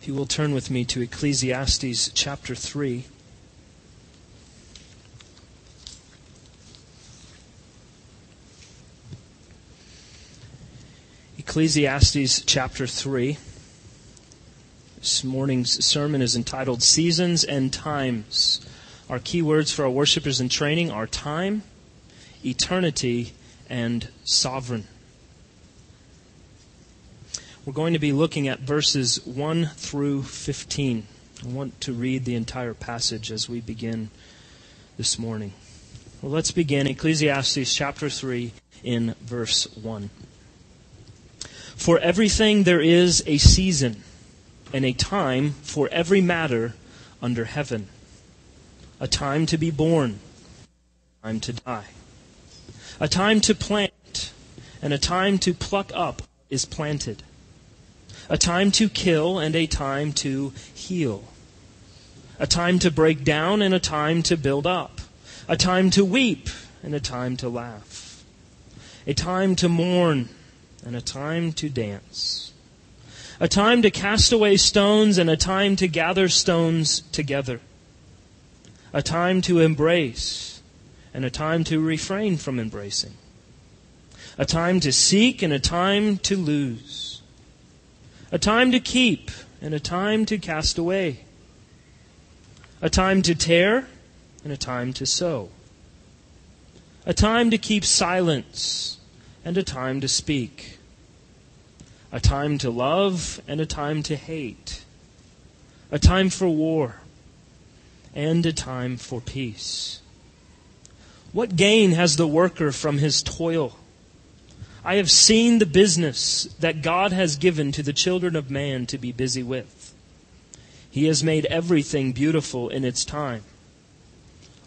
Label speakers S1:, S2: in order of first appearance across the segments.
S1: If you will turn with me to Ecclesiastes chapter 3. Ecclesiastes chapter 3. This morning's sermon is entitled Seasons and Times. Our key words for our worshipers in training are time, eternity, and sovereign. We're going to be looking at verses 1 through 15. I want to read the entire passage as we begin this morning. Well, let's begin Ecclesiastes chapter 3 in verse 1. For everything there is a season and a time for every matter under heaven. A time to be born, a time to die. A time to plant, and a time to pluck up is planted a time to kill and a time to heal, a time to break down and a time to build up, a time to weep and a time to laugh, a time to mourn and a time to dance, a time to cast away stones and a time to gather stones together, a time to embrace and a time to refrain from embracing, a time to seek and a time to lose a time to keep and a time to cast away, a time to tear and a time to sew, a time to keep silence and a time to speak, a time to love and a time to hate, a time for war and a time for peace. What gain has the worker from his toil? I have seen the business that God has given to the children of man to be busy with. He has made everything beautiful in its time.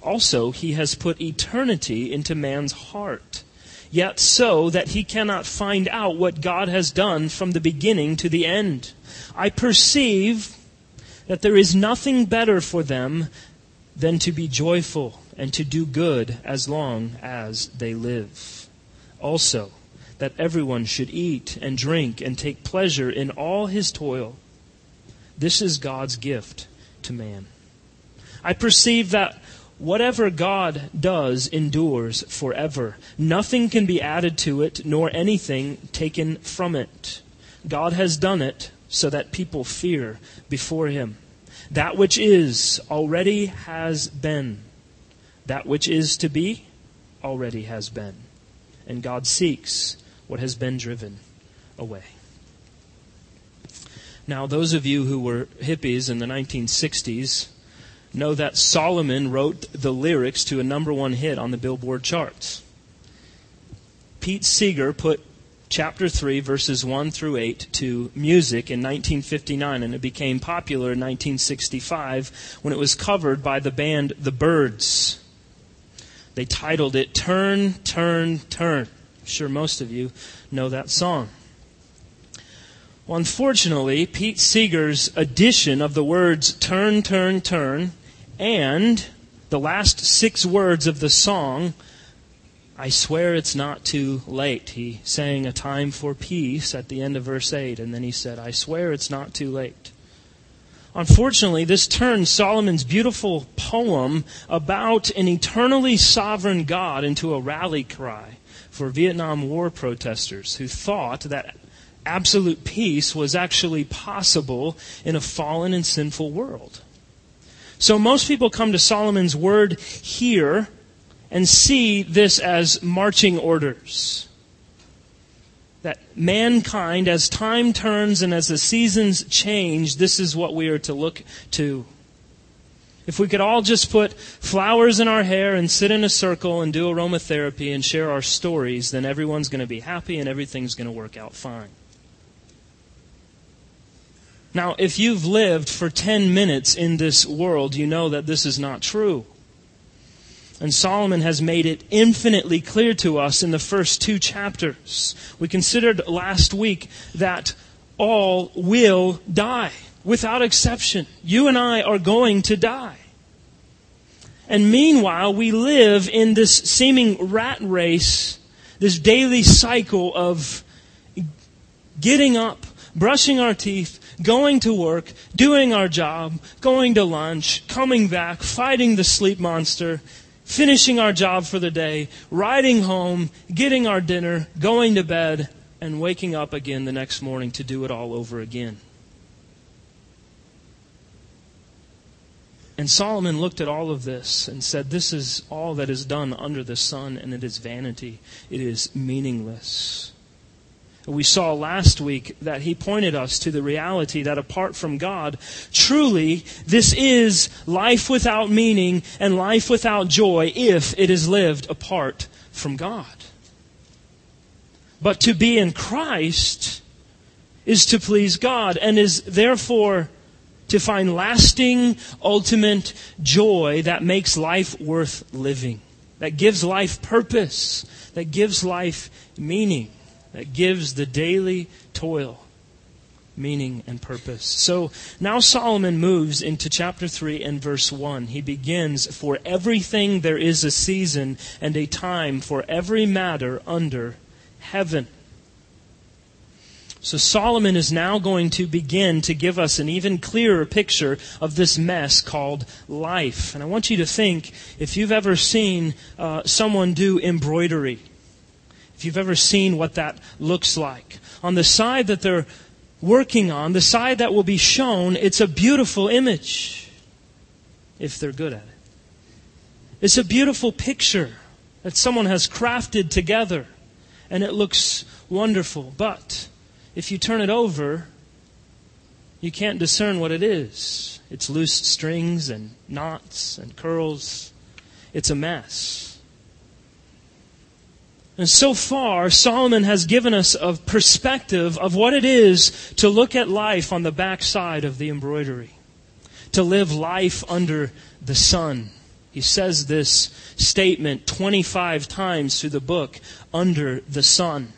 S1: Also, He has put eternity into man's heart, yet so that he cannot find out what God has done from the beginning to the end. I perceive that there is nothing better for them than to be joyful and to do good as long as they live. Also, that everyone should eat and drink and take pleasure in all his toil. This is God's gift to man. I perceive that whatever God does endures forever. Nothing can be added to it, nor anything taken from it. God has done it so that people fear before him. That which is already has been. That which is to be already has been. And God seeks what has been driven away. Now, those of you who were hippies in the 1960s know that Solomon wrote the lyrics to a number one hit on the Billboard charts. Pete Seeger put chapter 3, verses 1 through 8 to music in 1959, and it became popular in 1965 when it was covered by the band The Byrds. They titled it Turn, Turn, Turn sure most of you know that song. Well, unfortunately, Pete Seeger's addition of the words turn, turn, turn, and the last six words of the song, I swear it's not too late. He sang a time for peace at the end of verse 8, and then he said, I swear it's not too late. Unfortunately, this turns Solomon's beautiful poem about an eternally sovereign God into a rally cry for Vietnam War protesters who thought that absolute peace was actually possible in a fallen and sinful world. So most people come to Solomon's word here and see this as marching orders. That mankind, as time turns and as the seasons change, this is what we are to look to. If we could all just put flowers in our hair and sit in a circle and do aromatherapy and share our stories, then everyone's going to be happy and everything's going to work out fine. Now, if you've lived for 10 minutes in this world, you know that this is not true. And Solomon has made it infinitely clear to us in the first two chapters. We considered last week that all will die without exception. You and I are going to die. And meanwhile, we live in this seeming rat race, this daily cycle of getting up, brushing our teeth, going to work, doing our job, going to lunch, coming back, fighting the sleep monster, finishing our job for the day, riding home, getting our dinner, going to bed, and waking up again the next morning to do it all over again. And Solomon looked at all of this and said, This is all that is done under the sun, and it is vanity. It is meaningless. We saw last week that he pointed us to the reality that apart from God, truly, this is life without meaning and life without joy if it is lived apart from God. But to be in Christ is to please God and is therefore to find lasting, ultimate joy that makes life worth living, that gives life purpose, that gives life meaning that gives the daily toil meaning and purpose. So now Solomon moves into chapter 3 and verse 1. He begins, For everything there is a season and a time for every matter under heaven. So Solomon is now going to begin to give us an even clearer picture of this mess called life. And I want you to think if you've ever seen uh, someone do embroidery if you've ever seen what that looks like. On the side that they're working on, the side that will be shown, it's a beautiful image. If they're good at it. It's a beautiful picture that someone has crafted together. And it looks wonderful. But if you turn it over, you can't discern what it is. It's loose strings and knots and curls. It's a mess. And so far, Solomon has given us a perspective of what it is to look at life on the backside of the embroidery, to live life under the sun. He says this statement 25 times through the book, under the sun.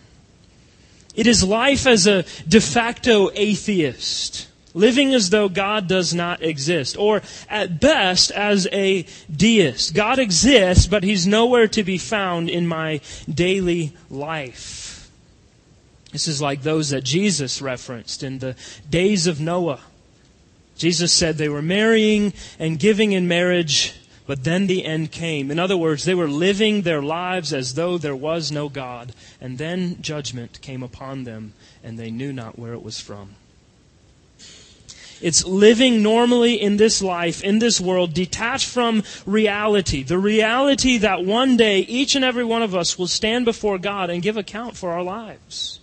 S1: It is life as a de facto atheist living as though God does not exist, or at best as a deist. God exists, but he's nowhere to be found in my daily life. This is like those that Jesus referenced in the days of Noah. Jesus said they were marrying and giving in marriage, but then the end came. In other words, they were living their lives as though there was no God, and then judgment came upon them, and they knew not where it was from. It's living normally in this life, in this world, detached from reality. The reality that one day each and every one of us will stand before God and give account for our lives.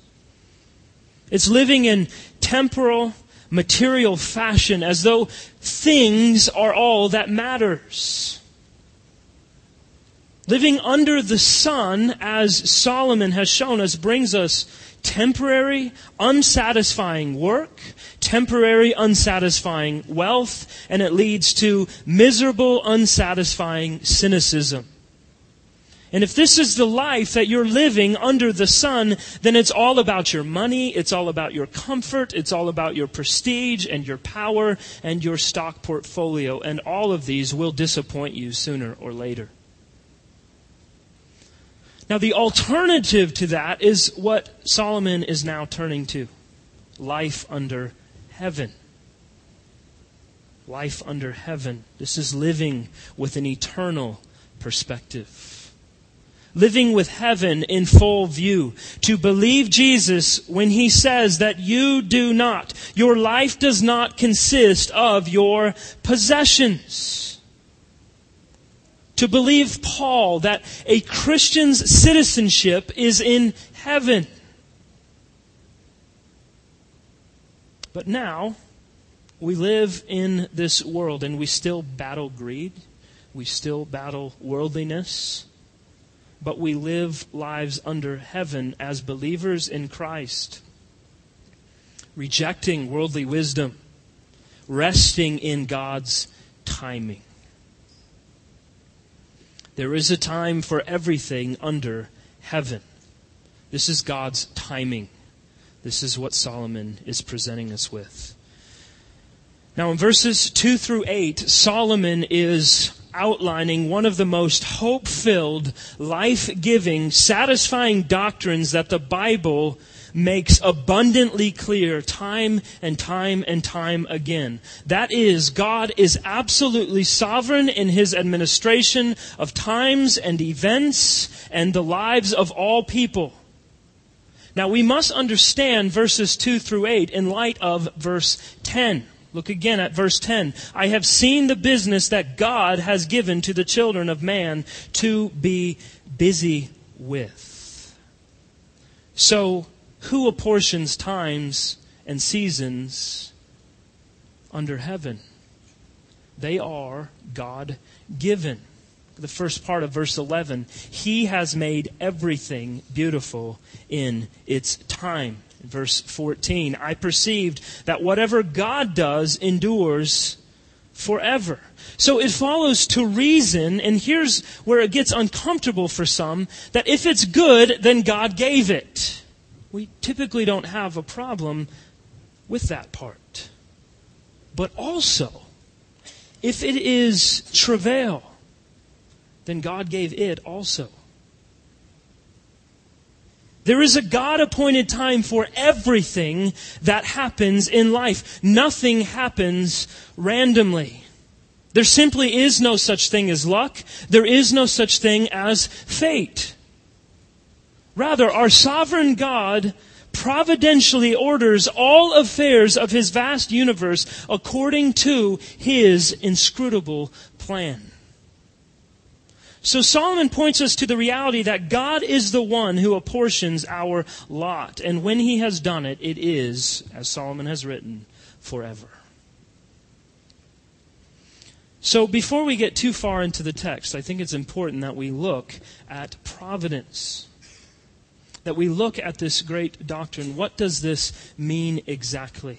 S1: It's living in temporal, material fashion as though things are all that matters. Living under the sun, as Solomon has shown us, brings us temporary, unsatisfying work, temporary, unsatisfying wealth, and it leads to miserable, unsatisfying cynicism. And if this is the life that you're living under the sun, then it's all about your money, it's all about your comfort, it's all about your prestige and your power and your stock portfolio, and all of these will disappoint you sooner or later. Now, the alternative to that is what Solomon is now turning to life under heaven. Life under heaven. This is living with an eternal perspective. Living with heaven in full view. To believe Jesus when he says that you do not, your life does not consist of your possessions to believe Paul that a Christian's citizenship is in heaven. But now, we live in this world and we still battle greed. We still battle worldliness. But we live lives under heaven as believers in Christ, rejecting worldly wisdom, resting in God's timing. There is a time for everything under heaven. This is God's timing. This is what Solomon is presenting us with. Now, in verses 2 through 8, Solomon is outlining one of the most hope filled, life giving, satisfying doctrines that the Bible makes abundantly clear time and time and time again. That is, God is absolutely sovereign in his administration of times and events and the lives of all people. Now we must understand verses 2 through 8 in light of verse 10. Look again at verse 10. I have seen the business that God has given to the children of man to be busy with. So, who apportions times and seasons under heaven? They are God given. The first part of verse 11 He has made everything beautiful in its time. Verse 14, I perceived that whatever God does endures forever. So it follows to reason, and here's where it gets uncomfortable for some, that if it's good, then God gave it we typically don't have a problem with that part. But also, if it is travail, then God gave it also. There is a God appointed time for everything that happens in life. Nothing happens randomly. There simply is no such thing as luck. There is no such thing as fate. Rather, our sovereign God providentially orders all affairs of his vast universe according to his inscrutable plan. So Solomon points us to the reality that God is the one who apportions our lot. And when he has done it, it is, as Solomon has written, forever. So before we get too far into the text, I think it's important that we look at providence that we look at this great doctrine. What does this mean exactly?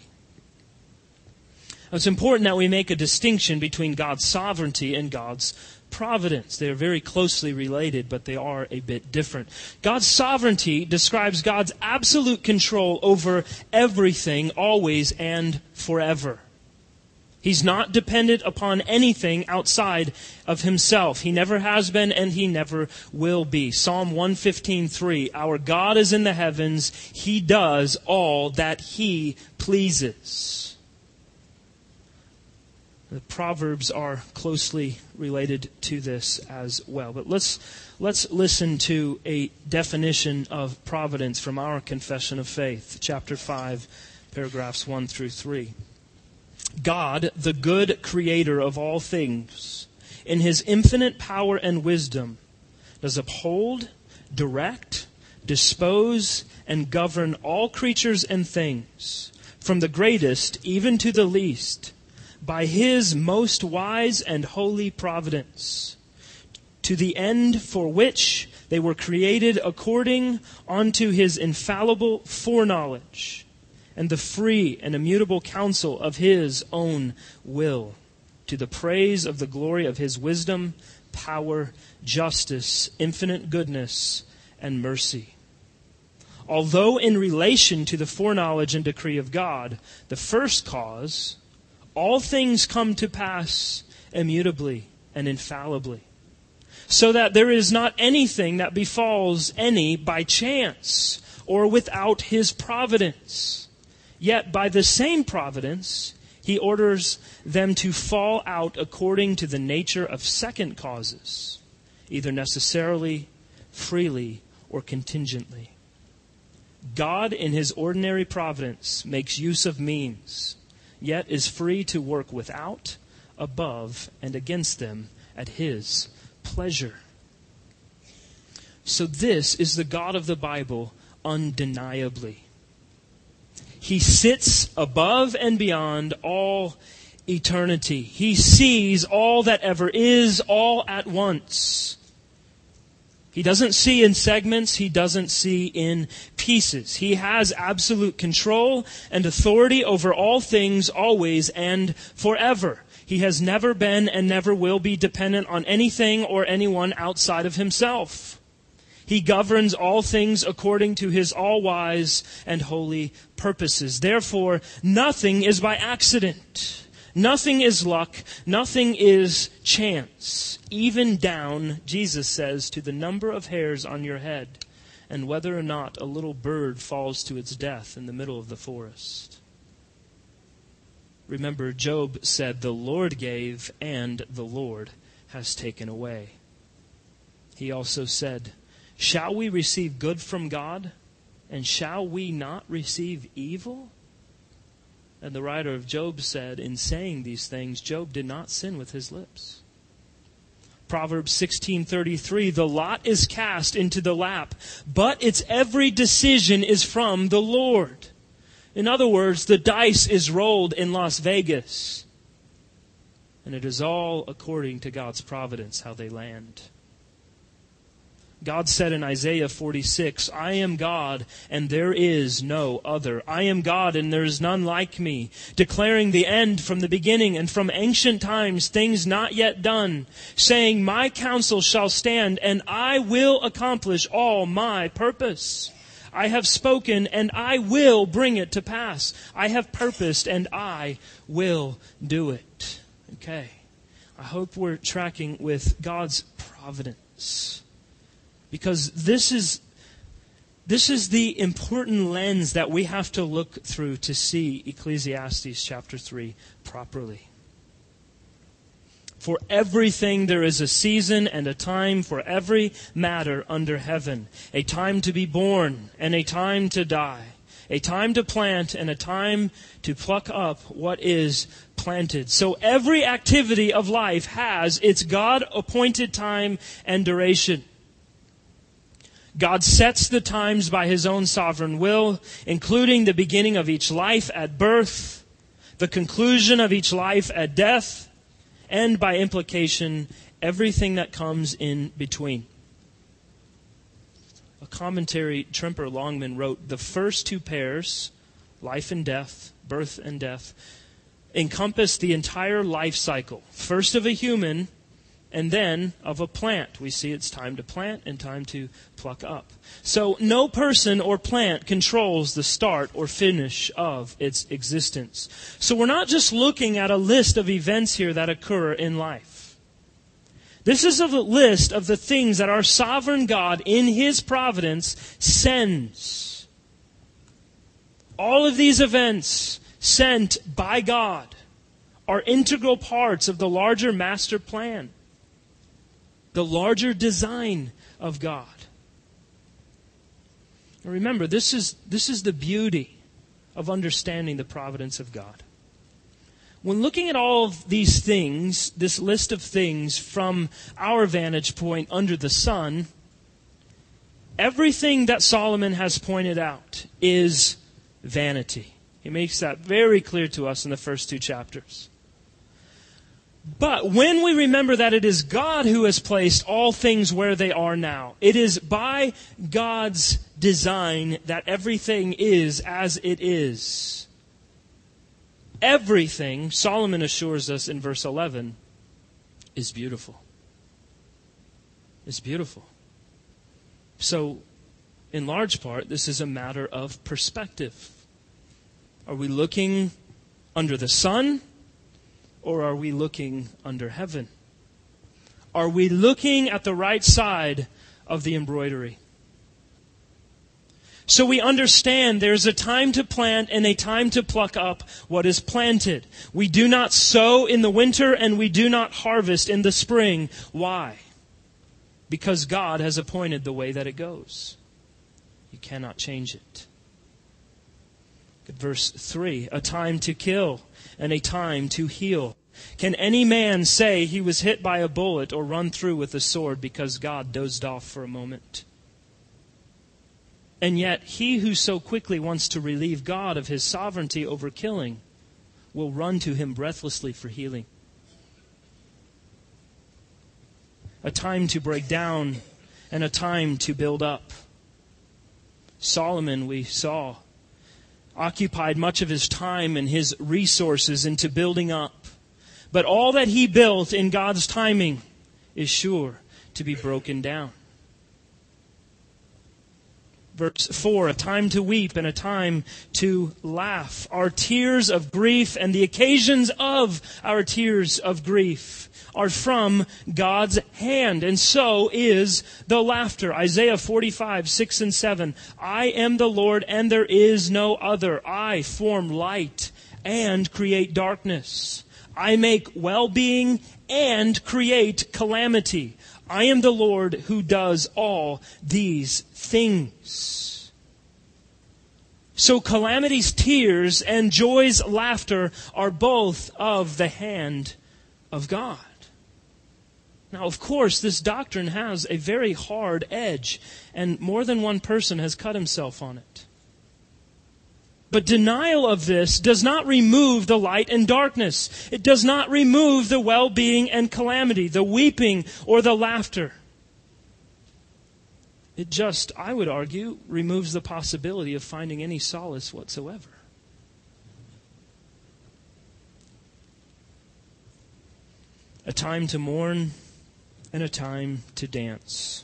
S1: It's important that we make a distinction between God's sovereignty and God's providence. They are very closely related, but they are a bit different. God's sovereignty describes God's absolute control over everything, always and forever. He's not dependent upon anything outside of himself. He never has been and he never will be. Psalm 115:3 Our God is in the heavens. He does all that he pleases. The proverbs are closely related to this as well. But let's let's listen to a definition of providence from our confession of faith, chapter 5, paragraphs 1 through 3. God, the good creator of all things, in his infinite power and wisdom, does uphold, direct, dispose, and govern all creatures and things, from the greatest even to the least, by his most wise and holy providence, to the end for which they were created according unto his infallible foreknowledge and the free and immutable counsel of his own will, to the praise of the glory of his wisdom, power, justice, infinite goodness, and mercy. Although in relation to the foreknowledge and decree of God, the first cause, all things come to pass immutably and infallibly, so that there is not anything that befalls any by chance or without his providence. Yet by the same providence, he orders them to fall out according to the nature of second causes, either necessarily, freely, or contingently. God, in his ordinary providence, makes use of means, yet is free to work without, above, and against them at his pleasure. So, this is the God of the Bible undeniably. He sits above and beyond all eternity. He sees all that ever is all at once. He doesn't see in segments. He doesn't see in pieces. He has absolute control and authority over all things always and forever. He has never been and never will be dependent on anything or anyone outside of himself. He governs all things according to his all wise and holy purposes. Therefore, nothing is by accident. Nothing is luck. Nothing is chance. Even down, Jesus says, to the number of hairs on your head. and whether or not a little bird falls to its death in the middle of the forest. Remember, Job said, The Lord gave, and the Lord has taken away. He also said, Shall we receive good from God, and shall we not receive evil? And the writer of Job said, In saying these things, Job did not sin with his lips. Proverbs 16:33 The lot is cast into the lap but its every decision is from the Lord in other words, the dice is rolled in Las Vegas. And it is all according to God's providence how they land. God said in Isaiah 46, I am God and there is no other. I am God and there is none like me, declaring the end from the beginning and from ancient times things not yet done, saying, My counsel shall stand and I will accomplish all my purpose. I have spoken and I will bring it to pass. I have purposed and I will do it. Okay. I hope we're tracking with God's providence. Because this is this is the important lens that we have to look through to see Ecclesiastes chapter 3 properly. For everything there is a season and a time for every matter under heaven. A time to be born and a time to die. A time to plant and a time to pluck up what is planted. So every activity of life has its God appointed time and duration. God sets the times by his own sovereign will, including the beginning of each life at birth, the conclusion of each life at death, and by implication, everything that comes in between. A commentary, Tremper Longman wrote The first two pairs, life and death, birth and death, encompass the entire life cycle. First of a human, and then of a plant. We see it's time to plant and time to pluck up. So no person or plant controls the start or finish of its existence. So we're not just looking at a list of events here that occur in life. This is a list of the things that our sovereign God in His providence sends. All of these events sent by God are integral parts of the larger master plan the larger design of God. Now remember, this is, this is the beauty of understanding the providence of God. When looking at all of these things, this list of things from our vantage point under the sun, everything that Solomon has pointed out is vanity. He makes that very clear to us in the first two chapters. But when we remember that it is God who has placed all things where they are now, it is by God's design that everything is as it is. Everything, Solomon assures us in verse 11, is beautiful. It's beautiful. So, in large part, this is a matter of perspective. Are we looking under the sun? Or are we looking under heaven? Are we looking at the right side of the embroidery? So we understand there's a time to plant and a time to pluck up what is planted. We do not sow in the winter and we do not harvest in the spring. Why? Because God has appointed the way that it goes. You cannot change it. Verse 3 A time to kill and a time to heal. Can any man say he was hit by a bullet or run through with a sword because God dozed off for a moment? And yet, he who so quickly wants to relieve God of his sovereignty over killing will run to him breathlessly for healing. A time to break down and a time to build up. Solomon, we saw, occupied much of his time and his resources into building up. But all that he built in God's timing is sure to be broken down. Verse 4 A time to weep and a time to laugh. Our tears of grief and the occasions of our tears of grief are from God's hand. And so is the laughter. Isaiah 45, 6 and 7. I am the Lord and there is no other. I form light and create darkness. I make well-being and create calamity. I am the Lord who does all these things. So calamity's tears and joy's laughter are both of the hand of God. Now, of course, this doctrine has a very hard edge, and more than one person has cut himself on it. But denial of this does not remove the light and darkness. It does not remove the well-being and calamity, the weeping or the laughter. It just, I would argue, removes the possibility of finding any solace whatsoever. A time to mourn and a time to dance.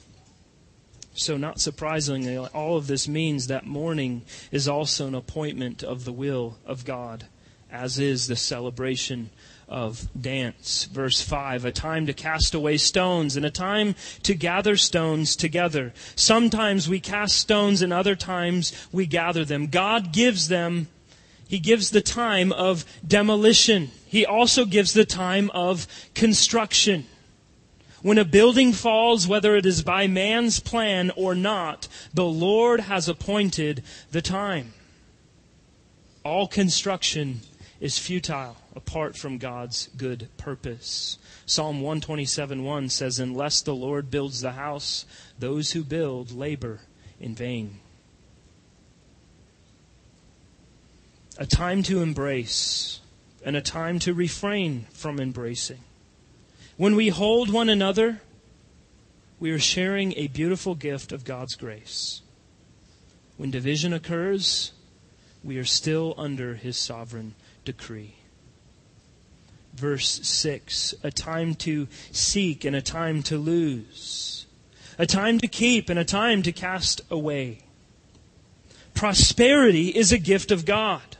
S1: So, not surprisingly, all of this means that mourning is also an appointment of the will of God, as is the celebration of dance. Verse 5 A time to cast away stones and a time to gather stones together. Sometimes we cast stones and other times we gather them. God gives them, He gives the time of demolition. He also gives the time of construction. When a building falls, whether it is by man's plan or not, the Lord has appointed the time. All construction is futile apart from God's good purpose. Psalm 127:1 says, Unless the Lord builds the house, those who build labor in vain. A time to embrace and a time to refrain from embracing. When we hold one another, we are sharing a beautiful gift of God's grace. When division occurs, we are still under His sovereign decree. Verse 6 A time to seek and a time to lose, a time to keep and a time to cast away. Prosperity is a gift of God.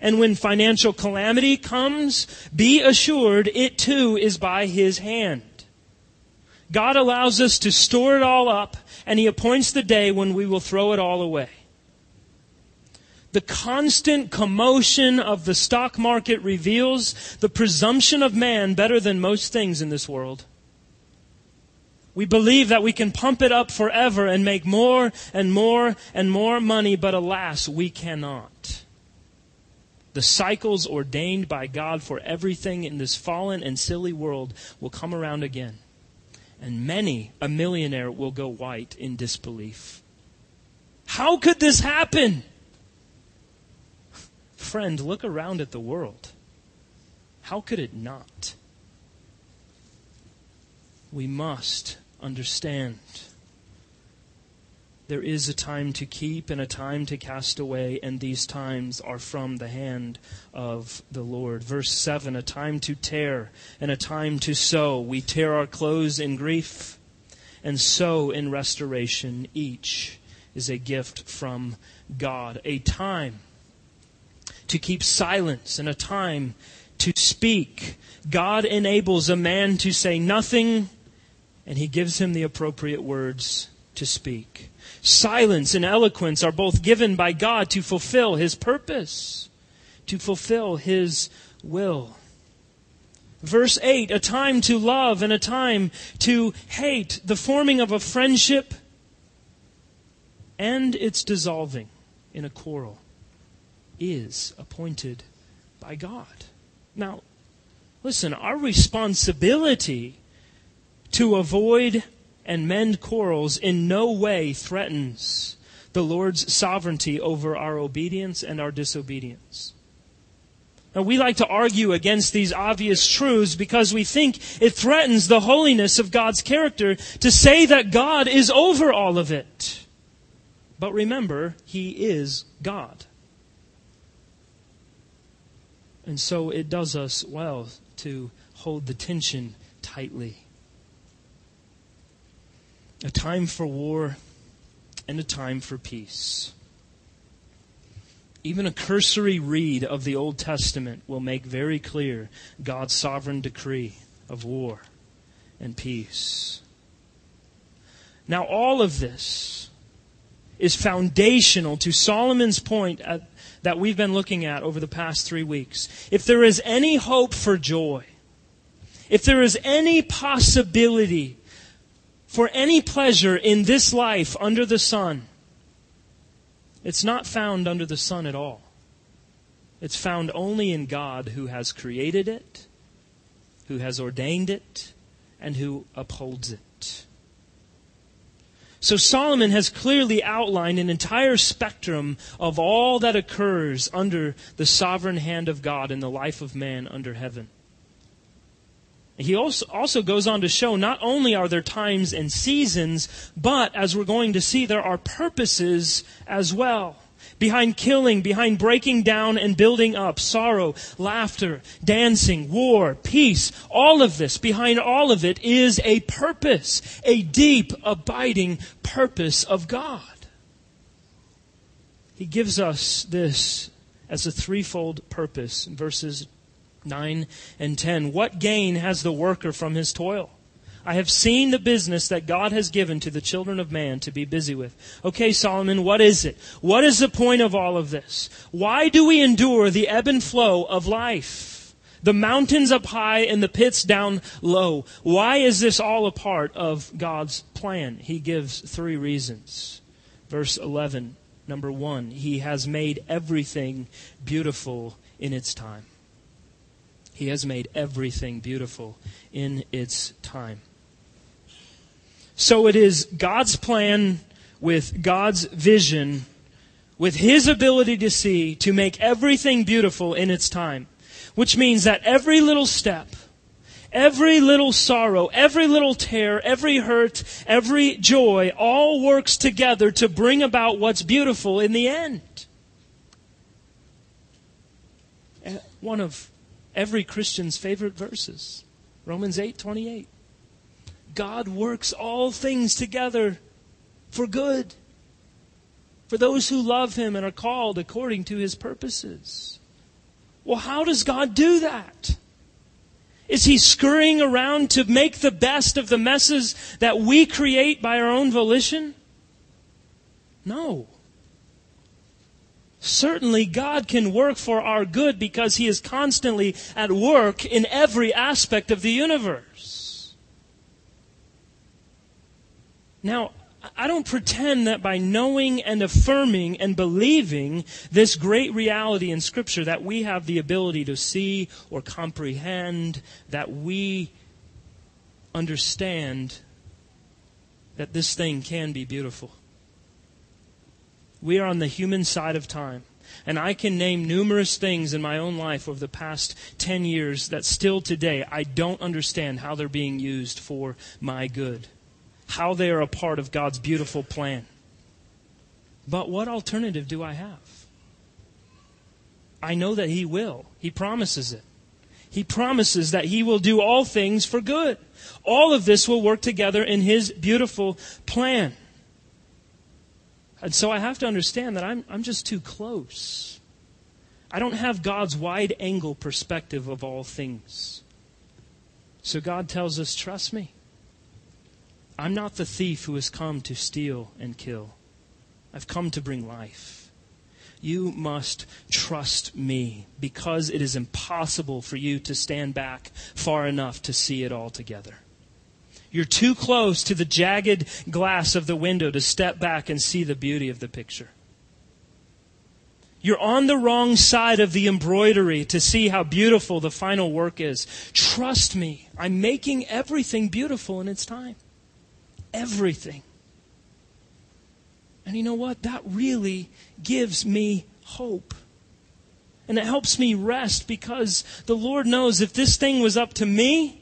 S1: And when financial calamity comes, be assured it too is by His hand. God allows us to store it all up, and He appoints the day when we will throw it all away. The constant commotion of the stock market reveals the presumption of man better than most things in this world. We believe that we can pump it up forever and make more and more and more money, but alas, we cannot. The cycles ordained by God for everything in this fallen and silly world will come around again. And many a millionaire will go white in disbelief. How could this happen? Friend, look around at the world. How could it not? We must understand there is a time to keep and a time to cast away, and these times are from the hand of the Lord. Verse 7 a time to tear and a time to sew. We tear our clothes in grief and sew in restoration. Each is a gift from God. A time to keep silence and a time to speak. God enables a man to say nothing, and he gives him the appropriate words to speak. Silence and eloquence are both given by God to fulfill His purpose, to fulfill His will. Verse 8, a time to love and a time to hate, the forming of a friendship and its dissolving in a quarrel is appointed by God. Now, listen, our responsibility to avoid and mend quarrels in no way threatens the Lord's sovereignty over our obedience and our disobedience. Now, we like to argue against these obvious truths because we think it threatens the holiness of God's character to say that God is over all of it. But remember, He is God. And so it does us well to hold the tension tightly a time for war and a time for peace. Even a cursory read of the Old Testament will make very clear God's sovereign decree of war and peace. Now, all of this is foundational to Solomon's point at, that we've been looking at over the past three weeks. If there is any hope for joy, if there is any possibility for any pleasure in this life under the sun, it's not found under the sun at all. It's found only in God who has created it, who has ordained it, and who upholds it. So Solomon has clearly outlined an entire spectrum of all that occurs under the sovereign hand of God in the life of man under heaven. He also, also goes on to show not only are there times and seasons, but as we're going to see, there are purposes as well. Behind killing, behind breaking down and building up, sorrow, laughter, dancing, war, peace, all of this, behind all of it is a purpose, a deep, abiding purpose of God. He gives us this as a threefold purpose in verses 9 and 10. What gain has the worker from his toil? I have seen the business that God has given to the children of man to be busy with. Okay, Solomon, what is it? What is the point of all of this? Why do we endure the ebb and flow of life? The mountains up high and the pits down low. Why is this all a part of God's plan? He gives three reasons. Verse 11, number one, He has made everything beautiful in its time. He has made everything beautiful in its time. So it is God's plan with God's vision, with His ability to see, to make everything beautiful in its time. Which means that every little step, every little sorrow, every little tear, every hurt, every joy, all works together to bring about what's beautiful in the end. One of every Christian's favorite verses. Romans 8:28. God works all things together for good for those who love him and are called according to his purposes. Well, how does God do that? Is he scurrying around to make the best of the messes that we create by our own volition? No. Certainly, God can work for our good because He is constantly at work in every aspect of the universe. Now, I don't pretend that by knowing and affirming and believing this great reality in Scripture that we have the ability to see or comprehend, that we understand that this thing can be beautiful. We are on the human side of time. And I can name numerous things in my own life over the past 10 years that still today I don't understand how they're being used for my good, how they are a part of God's beautiful plan. But what alternative do I have? I know that He will. He promises it. He promises that He will do all things for good. All of this will work together in His beautiful plan. And so I have to understand that I'm, I'm just too close. I don't have God's wide angle perspective of all things. So God tells us, trust me. I'm not the thief who has come to steal and kill. I've come to bring life. You must trust me because it is impossible for you to stand back far enough to see it all together. You're too close to the jagged glass of the window to step back and see the beauty of the picture. You're on the wrong side of the embroidery to see how beautiful the final work is. Trust me, I'm making everything beautiful in its time. Everything. And you know what? That really gives me hope. And it helps me rest because the Lord knows if this thing was up to me,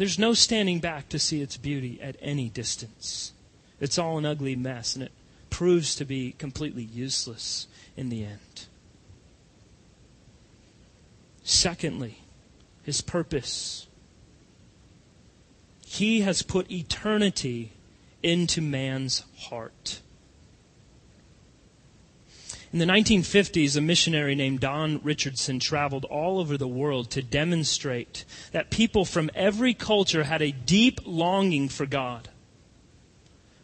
S1: there's no standing back to see its beauty at any distance. It's all an ugly mess, and it proves to be completely useless in the end. Secondly, his purpose. He has put eternity into man's heart. In the 1950s, a missionary named Don Richardson traveled all over the world to demonstrate that people from every culture had a deep longing for God.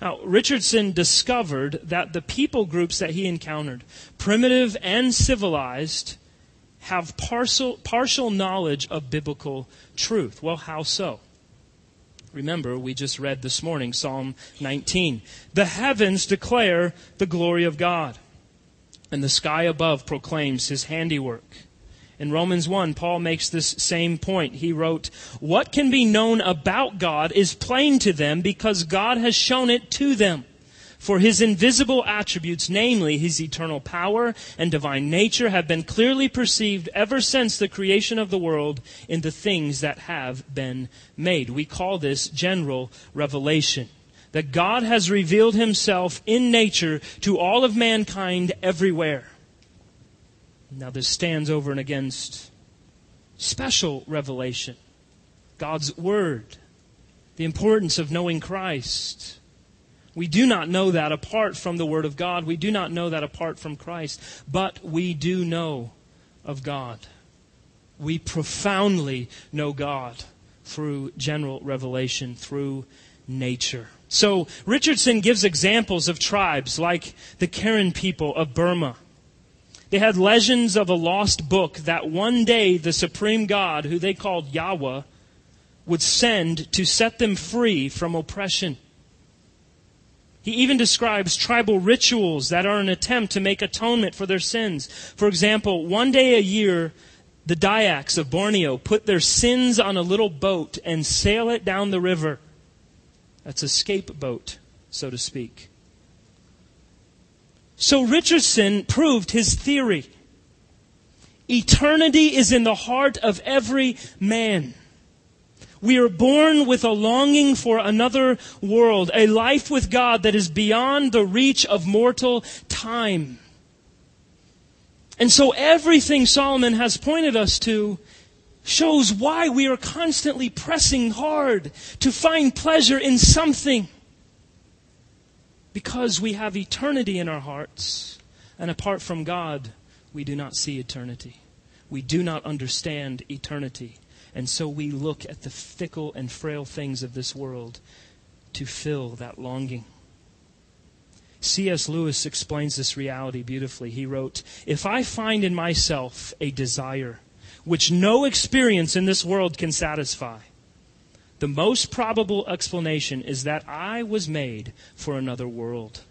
S1: Now, Richardson discovered that the people groups that he encountered, primitive and civilized, have partial, partial knowledge of biblical truth. Well, how so? Remember, we just read this morning Psalm 19. The heavens declare the glory of God and the sky above proclaims his handiwork. In Romans 1, Paul makes this same point. He wrote, What can be known about God is plain to them because God has shown it to them. For his invisible attributes, namely his eternal power and divine nature, have been clearly perceived ever since the creation of the world in the things that have been made. We call this general revelation that God has revealed himself in nature to all of mankind everywhere. Now, this stands over and against special revelation, God's Word, the importance of knowing Christ. We do not know that apart from the Word of God. We do not know that apart from Christ. But we do know of God. We profoundly know God through general revelation, through nature. So Richardson gives examples of tribes like the Karen people of Burma. They had legends of a lost book that one day the supreme God, who they called Yahweh, would send to set them free from oppression. He even describes tribal rituals that are an attempt to make atonement for their sins. For example, one day a year, the Dayaks of Borneo put their sins on a little boat and sail it down the river. That's a scapegoat, so to speak. So Richardson proved his theory. Eternity is in the heart of every man. We are born with a longing for another world, a life with God that is beyond the reach of mortal time. And so everything Solomon has pointed us to shows why we are constantly pressing hard to find pleasure in something. Because we have eternity in our hearts, and apart from God, we do not see eternity. We do not understand eternity. And so we look at the fickle and frail things of this world to fill that longing. C.S. Lewis explains this reality beautifully. He wrote, If I find in myself a desire which no experience in this world can satisfy. The most probable explanation is that I was made for another world.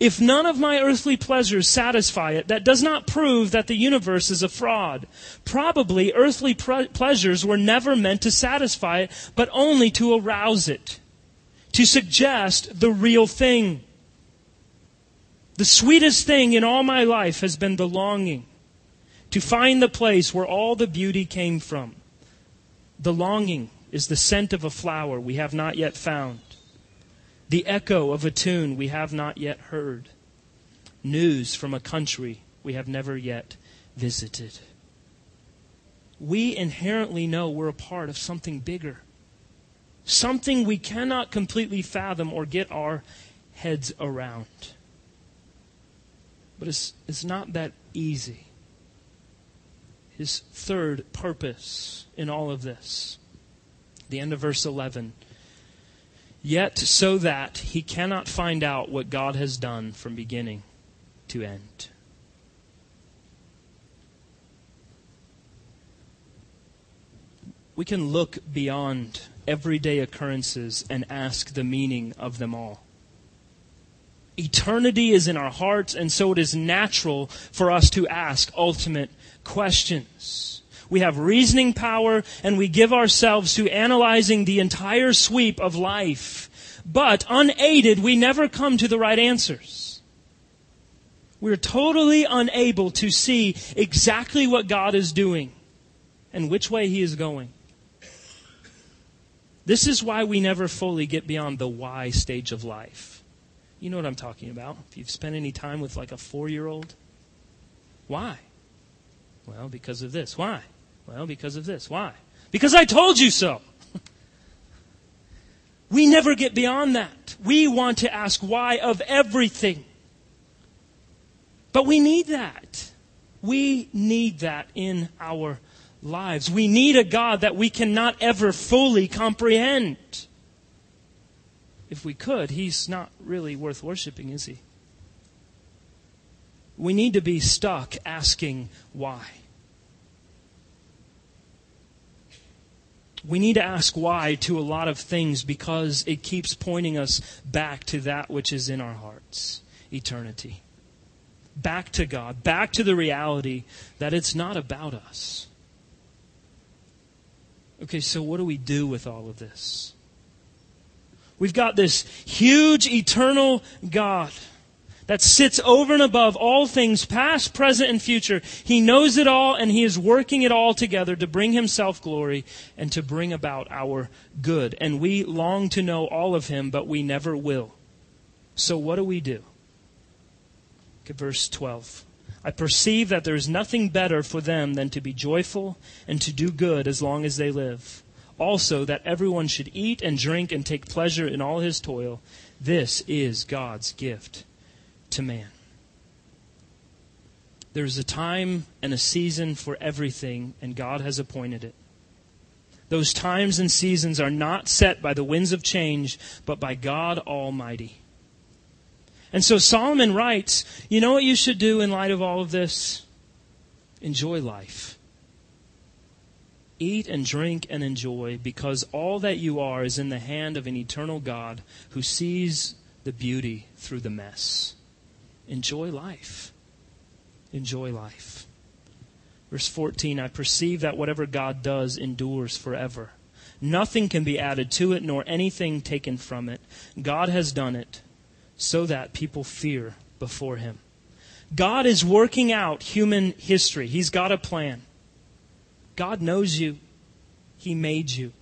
S1: If none of my earthly pleasures satisfy it, that does not prove that the universe is a fraud. Probably earthly pre- pleasures were never meant to satisfy it, but only to arouse it, to suggest the real thing. The sweetest thing in all my life has been the longing to find the place where all the beauty came from. The longing is the scent of a flower we have not yet found, the echo of a tune we have not yet heard, news from a country we have never yet visited. We inherently know we're a part of something bigger, something we cannot completely fathom or get our heads around. But it's, it's not that easy his third purpose in all of this. The end of verse 11. Yet so that he cannot find out what God has done from beginning to end. We can look beyond everyday occurrences and ask the meaning of them all. Eternity is in our hearts, and so it is natural for us to ask ultimate questions. We have reasoning power, and we give ourselves to analyzing the entire sweep of life. But unaided, we never come to the right answers. We're totally unable to see exactly what God is doing and which way He is going. This is why we never fully get beyond the why stage of life. You know what I'm talking about. If you've spent any time with like a four year old, why? Well, because of this. Why? Well, because of this. Why? Because I told you so. We never get beyond that. We want to ask why of everything. But we need that. We need that in our lives. We need a God that we cannot ever fully comprehend. If we could, He's not really worth worshiping, is He? We need to be stuck asking why. We need to ask why to a lot of things because it keeps pointing us back to that which is in our hearts eternity. Back to God, back to the reality that it's not about us. Okay, so what do we do with all of this? We've got this huge eternal God that sits over and above all things, past, present, and future. He knows it all, and He is working it all together to bring Himself glory and to bring about our good. And we long to know all of Him, but we never will. So what do we do? Look at verse 12. I perceive that there is nothing better for them than to be joyful and to do good as long as they live. Also, that everyone should eat and drink and take pleasure in all his toil. This is God's gift to man. There's a time and a season for everything, and God has appointed it. Those times and seasons are not set by the winds of change, but by God Almighty. And so Solomon writes, you know what you should do in light of all of this? Enjoy life. Eat and drink and enjoy because all that you are is in the hand of an eternal God who sees the beauty through the mess. Enjoy life. Enjoy life. Verse 14 I perceive that whatever God does endures forever. Nothing can be added to it, nor anything taken from it. God has done it so that people fear before him. God is working out human history. He's got a plan. God knows you. He made you.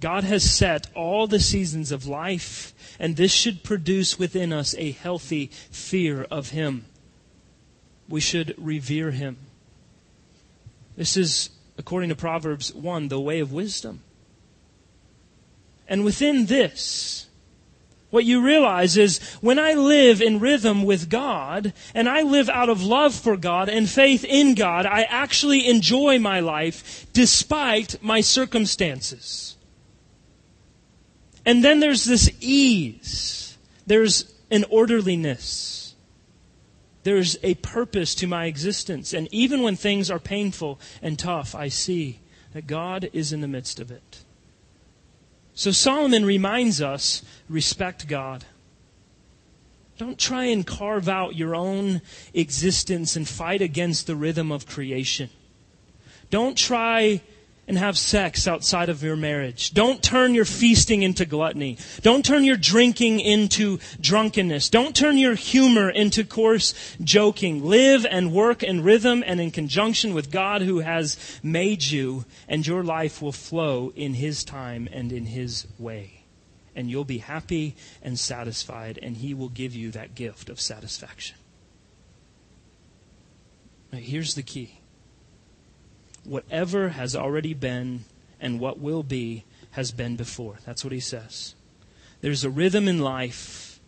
S1: God has set all the seasons of life, and this should produce within us a healthy fear of Him. We should revere Him. This is, according to Proverbs 1, the way of wisdom. And within this, what you realize is when I live in rhythm with God and I live out of love for God and faith in God, I actually enjoy my life despite my circumstances. And then there's this ease. There's an orderliness. There's a purpose to my existence. And even when things are painful and tough, I see that God is in the midst of it. So Solomon reminds us respect God. Don't try and carve out your own existence and fight against the rhythm of creation. Don't try and have sex outside of your marriage. Don't turn your feasting into gluttony. Don't turn your drinking into drunkenness. Don't turn your humor into coarse joking. Live and work in rhythm and in conjunction with God who has made you, and your life will flow in His time and in His way. And you'll be happy and satisfied, and He will give you that gift of satisfaction. Now, here's the key whatever has already been and what will be has been before. That's what he says. There's a rhythm in life.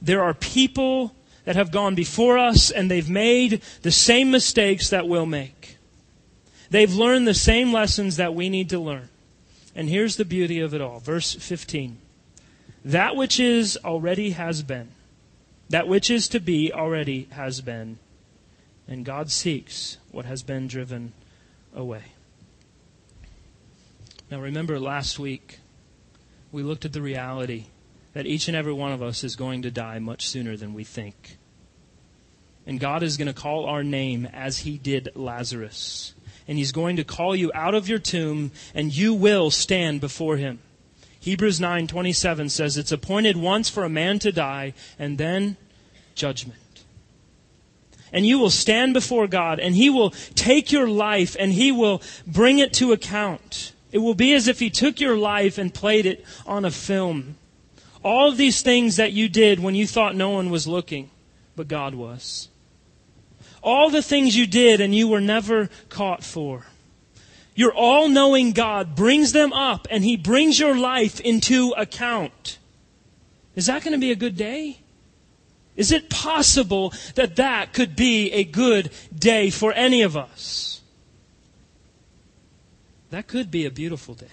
S1: There are people that have gone before us and they've made the same mistakes that we'll make. They've learned the same lessons that we need to learn. And here's the beauty of it all. Verse 15. That which is already has been. That which is to be already has been. And God seeks what has been driven away. Now, remember last week, we looked at the reality that each and every one of us is going to die much sooner than we think. And God is going to call our name as He did Lazarus. And He's going to call you out of your tomb, and you will stand before Him. Hebrews 9:27 says it's appointed once for a man to die and then judgment and you will stand before God and He will take your life and He will bring it to account. It will be as if He took your life and played it on a film. All of these things that you did when you thought no one was looking, but God was. All the things you did and you were never caught for. Your all knowing God brings them up and He brings your life into account. Is that going to be a good day? Is it possible that that could be a good day for any of us? That could be a beautiful day.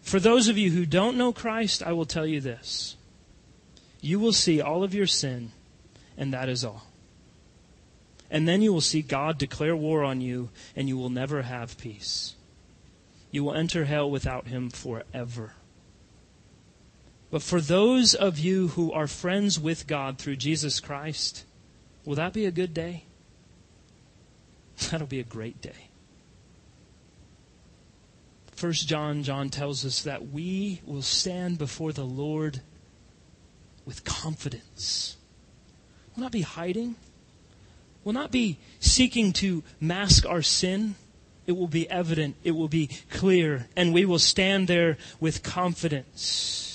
S1: For those of you who don't know Christ, I will tell you this. You will see all of your sin, and that is all. And then you will see God declare war on you, and you will never have peace. You will enter hell without Him forever. But for those of you who are friends with God through Jesus Christ, will that be a good day? That'll be a great day. First John, John tells us that we will stand before the Lord with confidence. We'll not be hiding. We'll not be seeking to mask our sin. It will be evident. It will be clear. And we will stand there with confidence.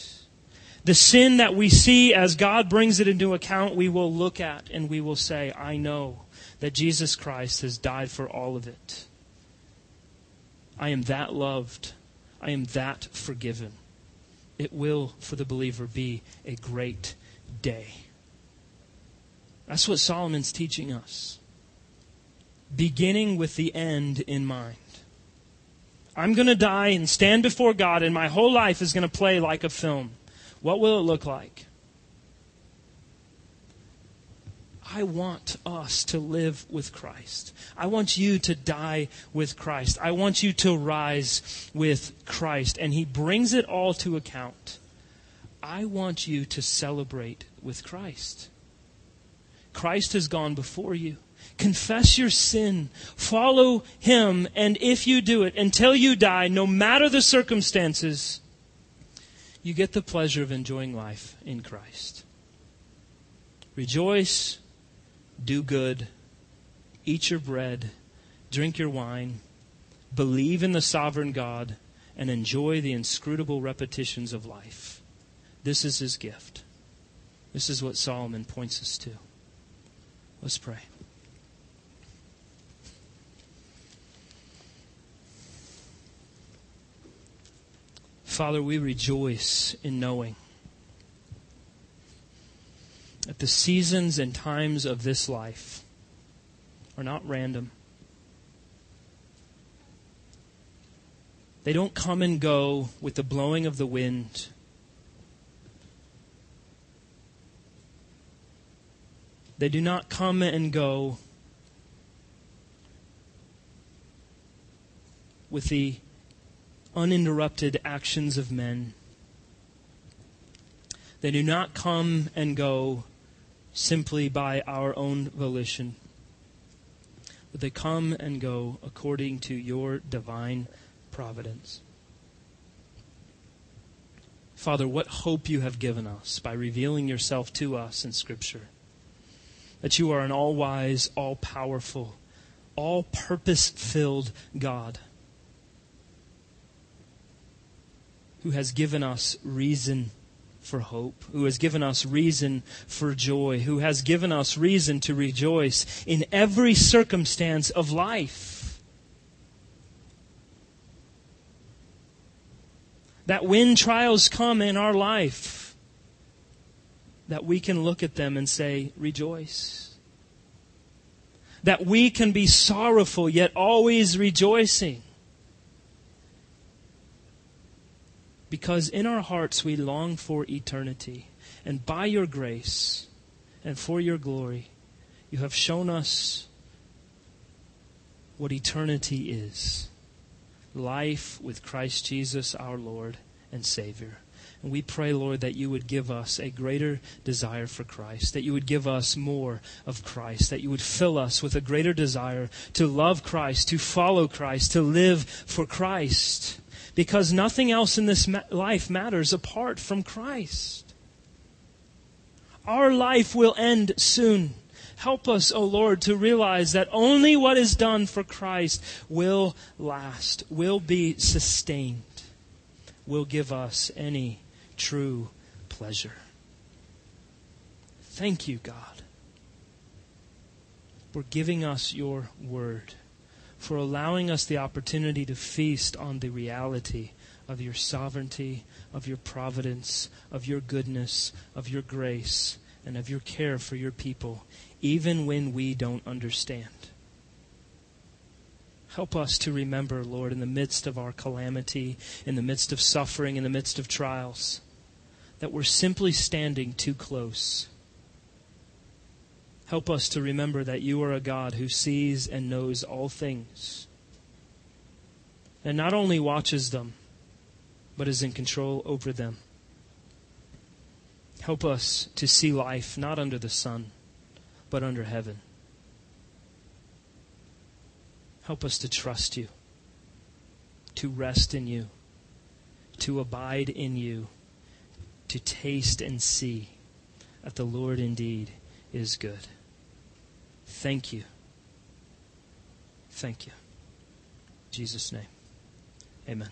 S1: The sin that we see as God brings it into account, we will look at and we will say, I know that Jesus Christ has died for all of it. I am that loved. I am that forgiven. It will, for the believer, be a great day. That's what Solomon's teaching us. Beginning with the end in mind. I'm going to die and stand before God, and my whole life is going to play like a film. What will it look like? I want us to live with Christ. I want you to die with Christ. I want you to rise with Christ. And He brings it all to account. I want you to celebrate with Christ. Christ has gone before you. Confess your sin. Follow Him. And if you do it until you die, no matter the circumstances, you get the pleasure of enjoying life in Christ. Rejoice, do good, eat your bread, drink your wine, believe in the sovereign God, and enjoy the inscrutable repetitions of life. This is his gift. This is what Solomon points us to. Let's pray. Father, we rejoice in knowing that the seasons and times of this life are not random. They don't come and go with the blowing of the wind. They do not come and go with the uninterrupted actions of men. They do not come and go simply by our own volition, but they come and go according to your divine providence. Father, what hope you have given us by revealing yourself to us in Scripture. That you are an all wise, all powerful, all purpose filled God who has given us reason for hope, who has given us reason for joy, who has given us reason to rejoice in every circumstance of life. That when trials come in our life, that we can look at them and say, rejoice. That we can be sorrowful yet always rejoicing. Because in our hearts we long for eternity. And by your grace and for your glory, you have shown us what eternity is life with Christ Jesus our Lord and Savior. And we pray, Lord, that you would give us a greater desire for Christ, that you would give us more of Christ, that you would fill us with a greater desire to love Christ, to follow Christ, to live for Christ because nothing else in this life matters apart from Christ. Our life will end soon. Help us, O oh Lord, to realize that only what is done for Christ will last, will be sustained, will give us any true pleasure. Thank you, God. for giving us your word, for allowing us the opportunity to feast on the reality of your sovereignty, of your providence, of your goodness, of your grace, and of your care for your people, even when we don't understand. Help us to remember, Lord, in the midst of our calamity, in the midst of suffering, in the midst of trials, that we're simply standing too close. Help us to remember that you are a God who sees and knows all things, and not only watches them, but is in control over them. Help us to see life not under the sun, but under heaven. Help us to trust you, to rest in you, to abide in you, to taste and see that the Lord indeed is good. Thank you. Thank you. In Jesus' name. Amen.